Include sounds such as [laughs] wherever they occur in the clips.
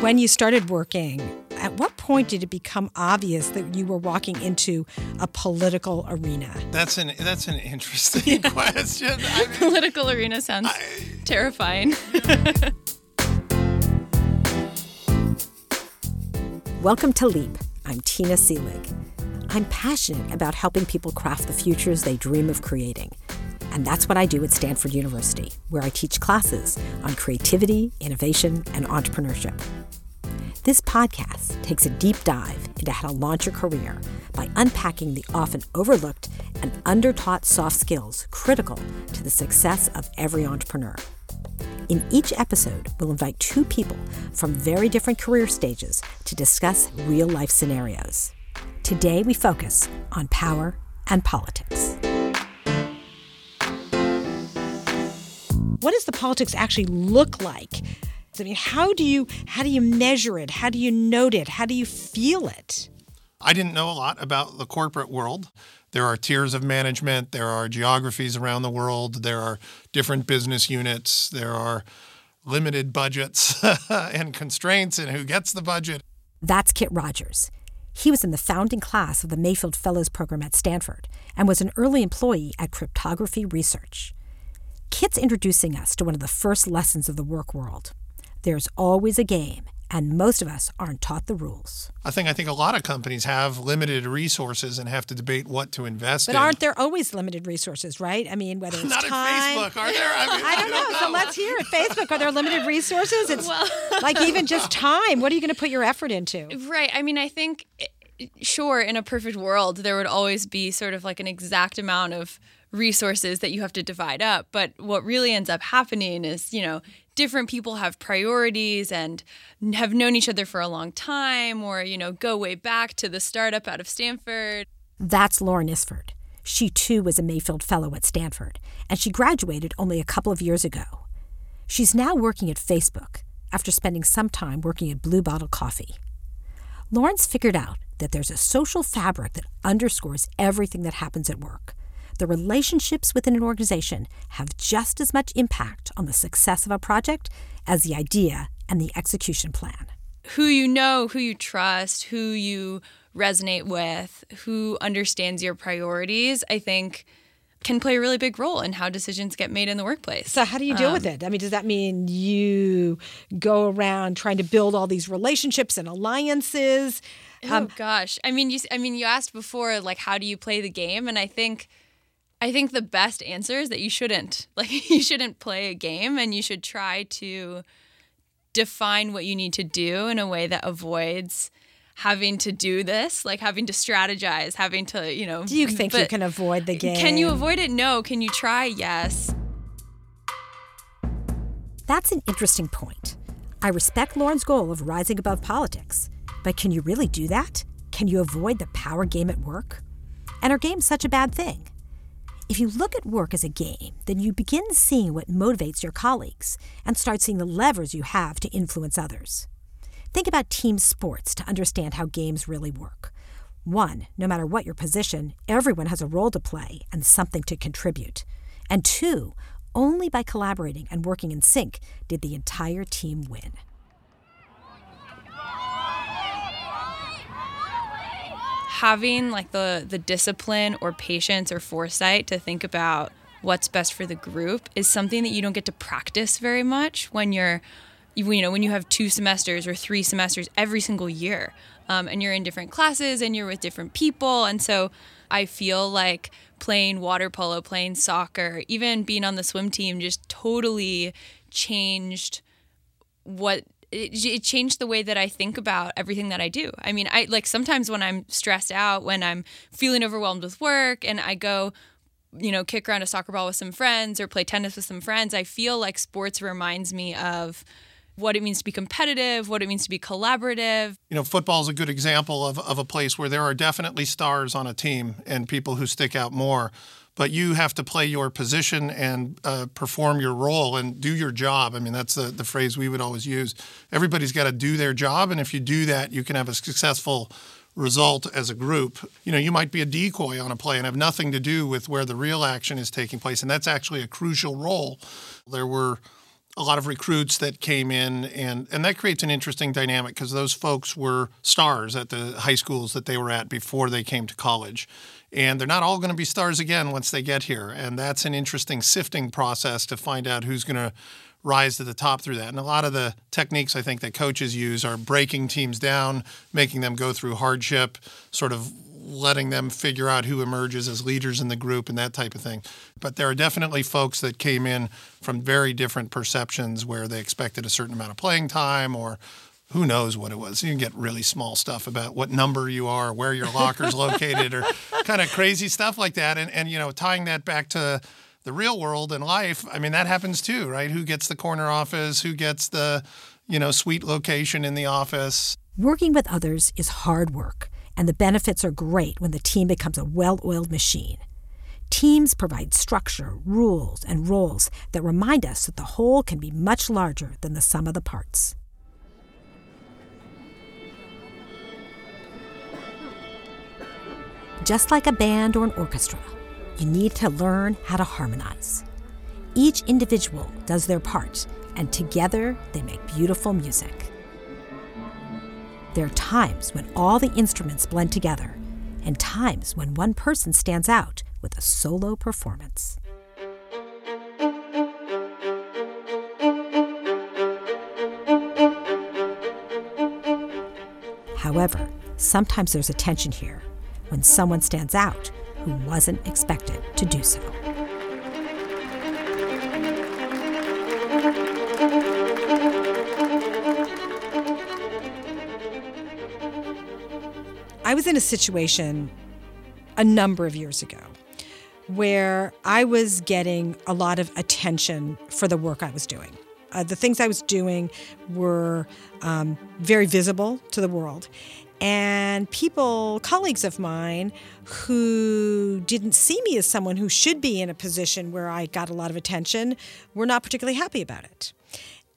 when you started working, at what point did it become obvious that you were walking into a political arena? That's an that's an interesting [laughs] question. I mean, Political arena sounds terrifying. [laughs] Welcome to Leap. I'm Tina Seelig. I'm passionate about helping people craft the futures they dream of creating. And that's what I do at Stanford University, where I teach classes on creativity, innovation, and entrepreneurship. This podcast takes a deep dive into how to launch your career by unpacking the often overlooked and undertaught soft skills critical to the success of every entrepreneur. In each episode, we'll invite two people from very different career stages to discuss real life scenarios. Today, we focus on power and politics. What does the politics actually look like? I mean, how do you how do you measure it? How do you note it? How do you feel it? I didn't know a lot about the corporate world. There are tiers of management, there are geographies around the world, there are different business units, there are limited budgets [laughs] and constraints and who gets the budget. That's Kit Rogers. He was in the founding class of the Mayfield Fellows Program at Stanford and was an early employee at Cryptography Research. Kit's introducing us to one of the first lessons of the work world. There's always a game, and most of us aren't taught the rules. I think I think a lot of companies have limited resources and have to debate what to invest But in. But aren't there always limited resources, right? I mean, whether [laughs] it's Not time. at Facebook, are there? I, mean, [laughs] I don't know. So let's hear it. Facebook, are there limited resources? It's [laughs] like even just time. What are you going to put your effort into? right. I mean, I think, eh, sure, in a perfect world, there would always be sort of like an exact amount of resources that you have to divide up. But what really ends up happening is, you know, different people have priorities and have known each other for a long time or, you know, go way back to the startup out of Stanford. That's Lauren Isford. She too was a Mayfield Fellow at Stanford, and she graduated only a couple of years ago. She's now working at Facebook after spending some time working at Blue Bottle Coffee. Lauren's figured out that there's a social fabric that underscores everything that happens at work. The relationships within an organization have just as much impact on the success of a project as the idea and the execution plan. who you know, who you trust, who you resonate with, who understands your priorities, I think can play a really big role in how decisions get made in the workplace. So, how do you deal with um, it? I mean, does that mean you go around trying to build all these relationships and alliances? oh um, gosh. I mean, you I mean, you asked before like how do you play the game and I think I think the best answer is that you shouldn't. [laughs] Like you shouldn't play a game and you should try to define what you need to do in a way that avoids having to do this, like having to strategize, having to, you know. Do you think you can avoid the game? Can you avoid it? No. Can you try? Yes. That's an interesting point. I respect Lauren's goal of rising above politics, but can you really do that? Can you avoid the power game at work? And are games such a bad thing? If you look at work as a game, then you begin seeing what motivates your colleagues and start seeing the levers you have to influence others. Think about team sports to understand how games really work. One, no matter what your position, everyone has a role to play and something to contribute. And two, only by collaborating and working in sync did the entire team win. Having like the the discipline or patience or foresight to think about what's best for the group is something that you don't get to practice very much when you're you know when you have two semesters or three semesters every single year um, and you're in different classes and you're with different people. And so i feel like playing water polo playing soccer even being on the swim team just totally changed what it, it changed the way that I think about everything that I do. I mean, I like sometimes when I'm stressed out, when I'm feeling overwhelmed with work, and I go, you know, kick around a soccer ball with some friends or play tennis with some friends, I feel like sports reminds me of what it means to be competitive, what it means to be collaborative. You know, football is a good example of, of a place where there are definitely stars on a team and people who stick out more. But you have to play your position and uh, perform your role and do your job. I mean, that's the, the phrase we would always use. Everybody's got to do their job. And if you do that, you can have a successful result as a group. You know, you might be a decoy on a play and have nothing to do with where the real action is taking place. And that's actually a crucial role. There were a lot of recruits that came in, and, and that creates an interesting dynamic because those folks were stars at the high schools that they were at before they came to college. And they're not all going to be stars again once they get here. And that's an interesting sifting process to find out who's going to rise to the top through that. And a lot of the techniques I think that coaches use are breaking teams down, making them go through hardship, sort of letting them figure out who emerges as leaders in the group and that type of thing. But there are definitely folks that came in from very different perceptions where they expected a certain amount of playing time or who knows what it was. You can get really small stuff about what number you are, where your locker's [laughs] located, or kind of crazy stuff like that. And, and, you know, tying that back to the real world and life, I mean, that happens too, right? Who gets the corner office? Who gets the, you know, suite location in the office? Working with others is hard work and the benefits are great when the team becomes a well oiled machine. Teams provide structure, rules, and roles that remind us that the whole can be much larger than the sum of the parts. Just like a band or an orchestra, you need to learn how to harmonize. Each individual does their part, and together they make beautiful music. There are times when all the instruments blend together, and times when one person stands out with a solo performance. However, sometimes there's a tension here when someone stands out who wasn't expected to do so. I was in a situation a number of years ago where I was getting a lot of attention for the work I was doing. Uh, the things I was doing were um, very visible to the world. And people, colleagues of mine, who didn't see me as someone who should be in a position where I got a lot of attention, were not particularly happy about it.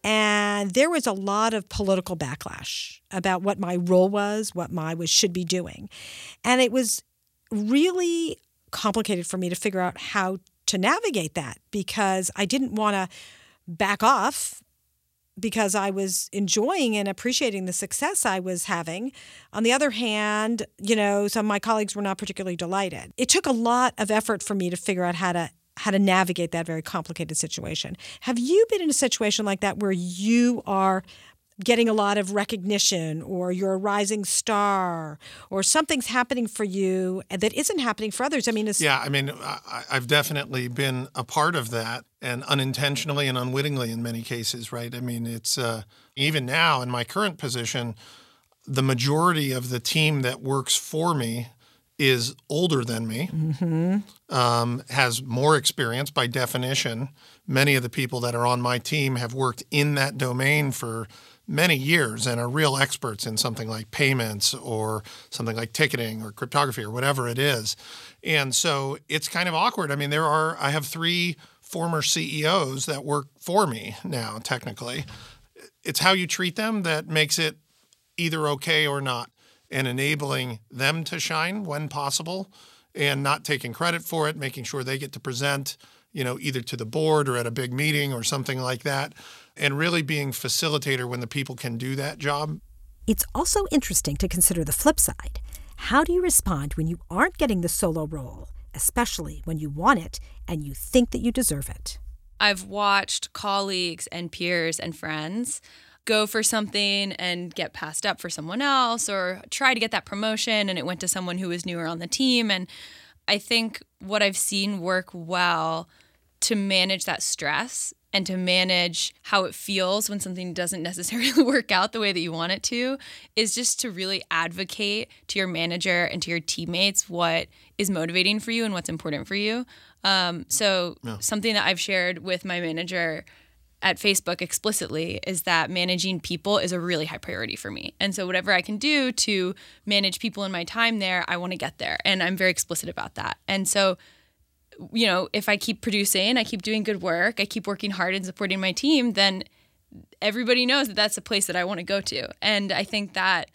And there was a lot of political backlash about what my role was, what my was should be doing. And it was really complicated for me to figure out how to navigate that because I didn't want to back off because I was enjoying and appreciating the success I was having. On the other hand, you know, some of my colleagues were not particularly delighted. It took a lot of effort for me to figure out how to how to navigate that very complicated situation. Have you been in a situation like that where you are getting a lot of recognition or you're a rising star or something's happening for you that isn't happening for others i mean yeah i mean I, have definitely been a part of that and unintentionally and unwittingly in many cases right i mean it's uh, even now in my current position the majority of the team that works for me is older than me, mm-hmm. um, has more experience by definition. Many of the people that are on my team have worked in that domain for many years and are real experts in something like payments or something like ticketing or cryptography or whatever it is. And so it's kind of awkward. I mean, there are, I have three former CEOs that work for me now, technically. It's how you treat them that makes it either okay or not and enabling them to shine when possible and not taking credit for it, making sure they get to present, you know, either to the board or at a big meeting or something like that, and really being facilitator when the people can do that job. It's also interesting to consider the flip side. How do you respond when you aren't getting the solo role, especially when you want it and you think that you deserve it? I've watched colleagues and peers and friends go for something and get passed up for someone else or try to get that promotion and it went to someone who was newer on the team and I think what I've seen work well to manage that stress and to manage how it feels when something doesn't [laughs] necessarily work out the way that you want it to is just to really advocate to your manager and to your teammates what is motivating for you and what's important for you. Um, so, yeah. something that I've shared with my manager at Facebook explicitly is that managing people is a really high priority for me. And so whatever I can do to manage people in my time there, I want to get there. And I'm very explicit about that. And so you know, if I keep producing, I keep doing good work, I keep working hard and supporting my team, then everybody knows that that's the place that I want to go to. And I think that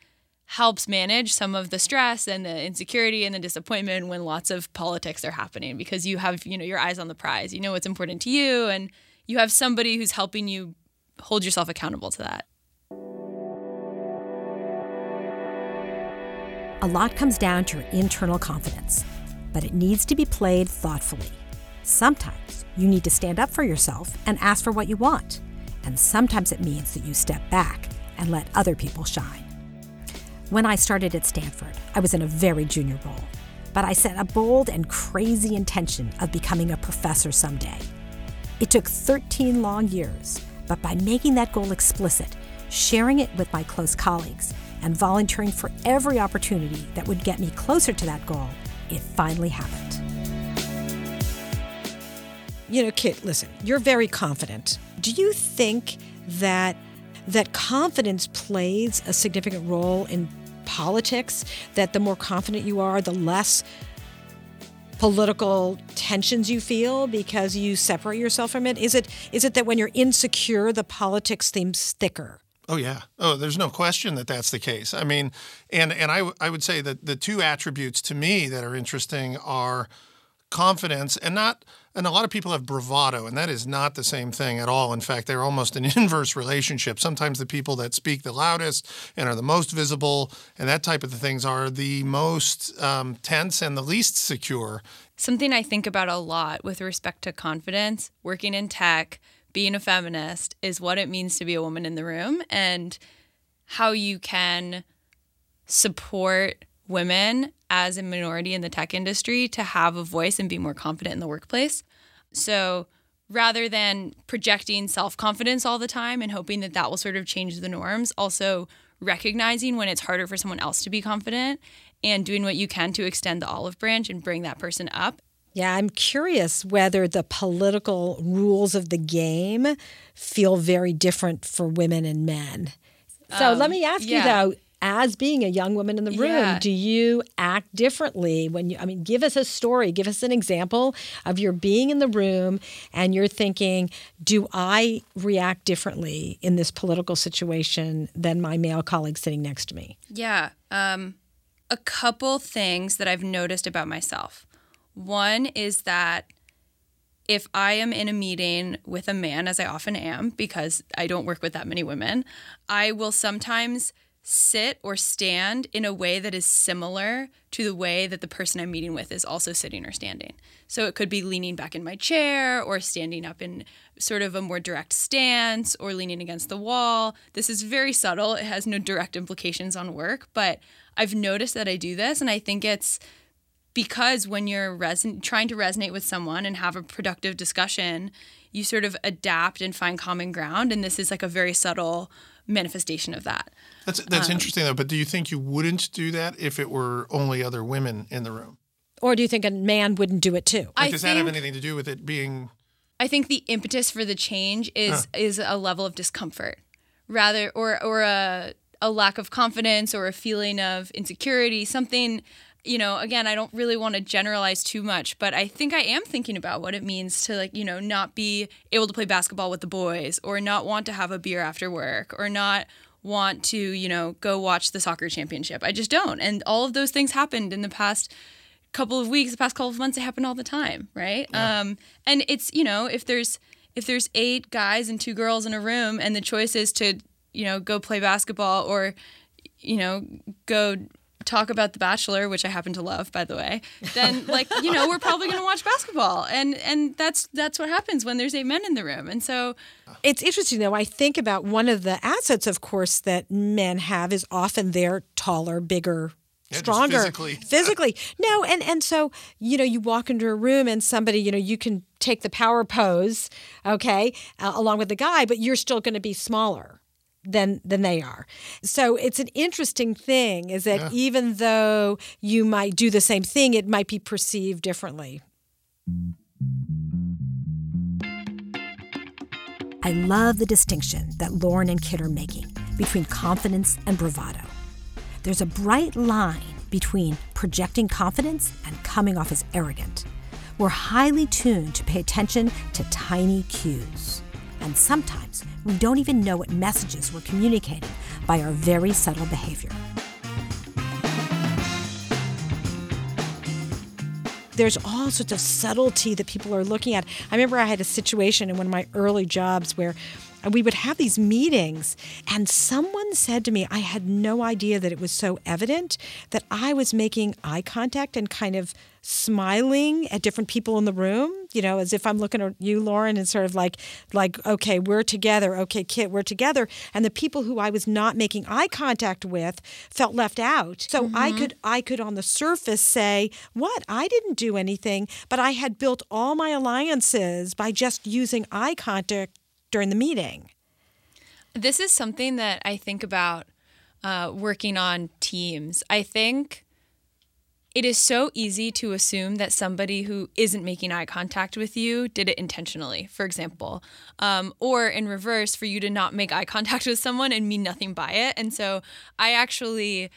helps manage some of the stress and the insecurity and the disappointment when lots of politics are happening because you have, you know, your eyes on the prize. You know what's important to you and you have somebody who's helping you hold yourself accountable to that. A lot comes down to your internal confidence, but it needs to be played thoughtfully. Sometimes you need to stand up for yourself and ask for what you want, and sometimes it means that you step back and let other people shine. When I started at Stanford, I was in a very junior role, but I set a bold and crazy intention of becoming a professor someday. It took 13 long years, but by making that goal explicit, sharing it with my close colleagues, and volunteering for every opportunity that would get me closer to that goal, it finally happened. You know, Kit, listen, you're very confident. Do you think that that confidence plays a significant role in politics? That the more confident you are, the less political tensions you feel because you separate yourself from it? Is it is it that when you're insecure, the politics seems thicker? Oh yeah. Oh, there's no question that that's the case. I mean, and and I I would say that the two attributes to me that are interesting are confidence and not and a lot of people have bravado and that is not the same thing at all in fact they're almost an [laughs] inverse relationship sometimes the people that speak the loudest and are the most visible and that type of things are the most um, tense and the least secure something i think about a lot with respect to confidence working in tech being a feminist is what it means to be a woman in the room and how you can support women as a minority in the tech industry to have a voice and be more confident in the workplace. So rather than projecting self confidence all the time and hoping that that will sort of change the norms, also recognizing when it's harder for someone else to be confident and doing what you can to extend the olive branch and bring that person up. Yeah, I'm curious whether the political rules of the game feel very different for women and men. So um, let me ask yeah. you though, as being a young woman in the room yeah. do you act differently when you i mean give us a story give us an example of your being in the room and you're thinking do i react differently in this political situation than my male colleague sitting next to me yeah um, a couple things that i've noticed about myself one is that if I am in a meeting with a man, as I often am, because I don't work with that many women, I will sometimes sit or stand in a way that is similar to the way that the person I'm meeting with is also sitting or standing. So it could be leaning back in my chair or standing up in sort of a more direct stance or leaning against the wall. This is very subtle. It has no direct implications on work, but I've noticed that I do this and I think it's because when you're reson- trying to resonate with someone and have a productive discussion, you sort of adapt and find common ground and this is like a very subtle manifestation of that. That's that's um, interesting though. But do you think you wouldn't do that if it were only other women in the room? Or do you think a man wouldn't do it too? Like, does think, that have anything to do with it being? I think the impetus for the change is huh. is a level of discomfort, rather, or or a a lack of confidence or a feeling of insecurity, something you know, again, I don't really want to generalize too much, but I think I am thinking about what it means to like, you know, not be able to play basketball with the boys or not want to have a beer after work or not want to, you know, go watch the soccer championship. I just don't. And all of those things happened in the past couple of weeks, the past couple of months, it happened all the time, right? Yeah. Um, and it's, you know, if there's if there's eight guys and two girls in a room and the choice is to, you know, go play basketball or, you know, go talk about The Bachelor, which I happen to love, by the way, then like you know we're probably going to watch basketball, and and that's that's what happens when there's eight men in the room, and so it's interesting though. I think about one of the assets, of course, that men have is often they're taller, bigger, yeah, stronger. physically. [laughs] physically. No and and so you know you walk into a room and somebody you know you can take the power pose okay uh, along with the guy but you're still going to be smaller than than they are. So it's an interesting thing is that yeah. even though you might do the same thing, it might be perceived differently. I love the distinction that Lauren and Kit are making between confidence and bravado. There's a bright line between projecting confidence and coming off as arrogant. We're highly tuned to pay attention to tiny cues. And sometimes we don't even know what messages we're communicating by our very subtle behavior. there's all sorts of subtlety that people are looking at. I remember I had a situation in one of my early jobs where we would have these meetings and someone said to me i had no idea that it was so evident that i was making eye contact and kind of smiling at different people in the room you know as if i'm looking at you lauren and sort of like like okay we're together. Okay kit we're together. And the people who i was not making eye contact with felt left out. So mm-hmm. i could i could on the surface say what? I didn't do anything but i had built all my alliances by just using eye contact during the meeting. This is something that I think about uh, working on teams. I think it is so easy to assume that somebody who isn't making eye contact with you did it intentionally, for example. Um, or in reverse, for you to not make eye [laughs] contact with someone and mean nothing by it. And so I actually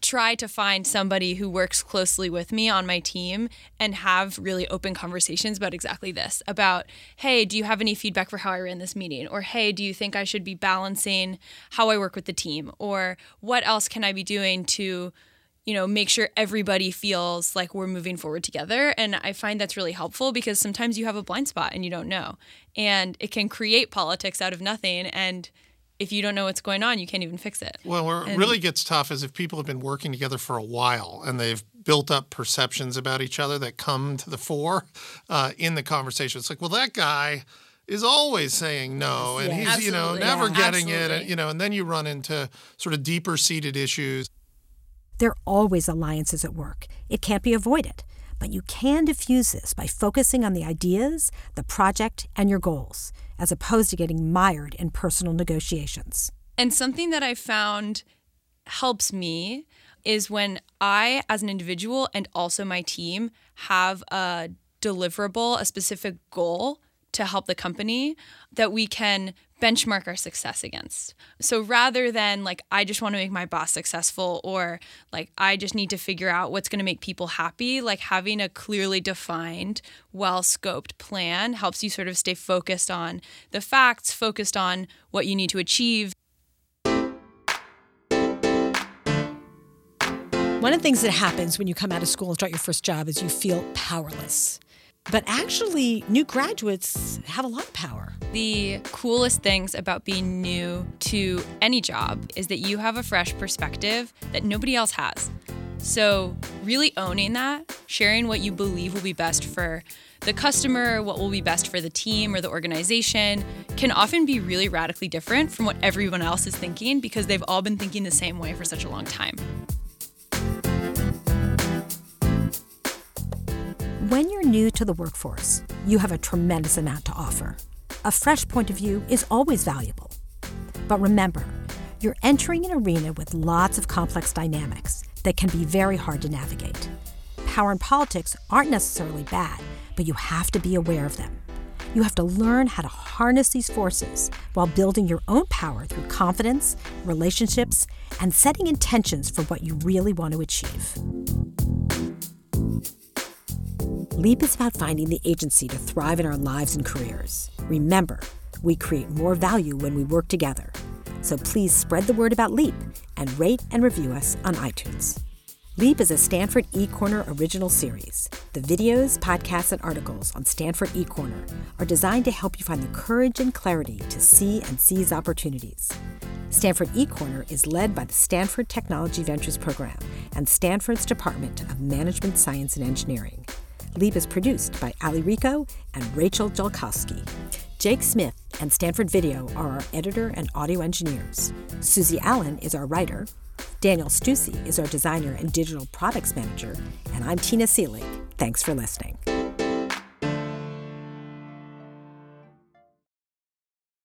try to find somebody who works closely with me on my team and have really open conversations about exactly this about hey do you have any feedback for how i ran this meeting? Or hey do you think i should be balancing how i work with the team? Or what else can i be doing to you know make sure everybody feels like we're moving forward together? And i find that's really helpful because sometimes you have a blind spot and you don't know. And it can create politics out of nothing. And if you don't know what's going on, you can't even fix it. Well, where it really gets tough is if people have been working together for a while and they've built up perceptions about each other that come to the fore uh, in the conversation. It's like, well, that guy is always saying no, and he's you know never yeah, getting absolutely. it, and, you know, and then you run into sort of deeper seated issues. There are always alliances at work. It can't be avoided. But you can diffuse this by focusing on the ideas, the project, and your goals as opposed to getting mired in personal negotiations. And something that I found helps me is when I, as an individual and also my team, have a deliverable, a specific goal to help the company that we can benchmark our success against. So rather than like, I just want to make my boss successful or like, I just need to figure out what's going to make people happy, like having a clearly defined, well scoped plan helps you sort of stay focused on the facts, focused on what you need to achieve. One of the things that happens when you come out of school and start your first job is you feel powerless. But actually, new graduates have a lot of power. The coolest things about being new to any job is that you have a fresh perspective that nobody else has. So, really owning that, sharing what you believe will be best for the customer, what will be best for the team or the organization, can often be really radically different from what everyone else is thinking because they've all been thinking the same way for such a long time. When you're new to the workforce, you have a tremendous amount to offer. A fresh point of view is always valuable. But remember, you're entering an arena with lots of complex dynamics that can be very hard to navigate. Power and politics aren't necessarily bad, but you have to be aware of them. You have to learn how to harness these forces while building your own power through confidence, relationships, and setting intentions for what you really want to achieve. Leap is about finding the agency to thrive in our lives and careers. Remember, we create more value when we work together. So please spread the word about Leap and rate and review us on iTunes. Leap is a Stanford eCorner original series. The videos, podcasts, and articles on Stanford eCorner are designed to help you find the courage and clarity to see and seize opportunities. Stanford eCorner is led by the Stanford Technology Ventures Program and Stanford's Department of Management Science and Engineering. Leap is produced by Ali Rico and Rachel Jolkowski. Jake Smith and Stanford Video are our editor and audio engineers. Susie Allen is our writer. Daniel Stussy is our designer and digital products manager. And I'm Tina Seelig. Thanks for listening.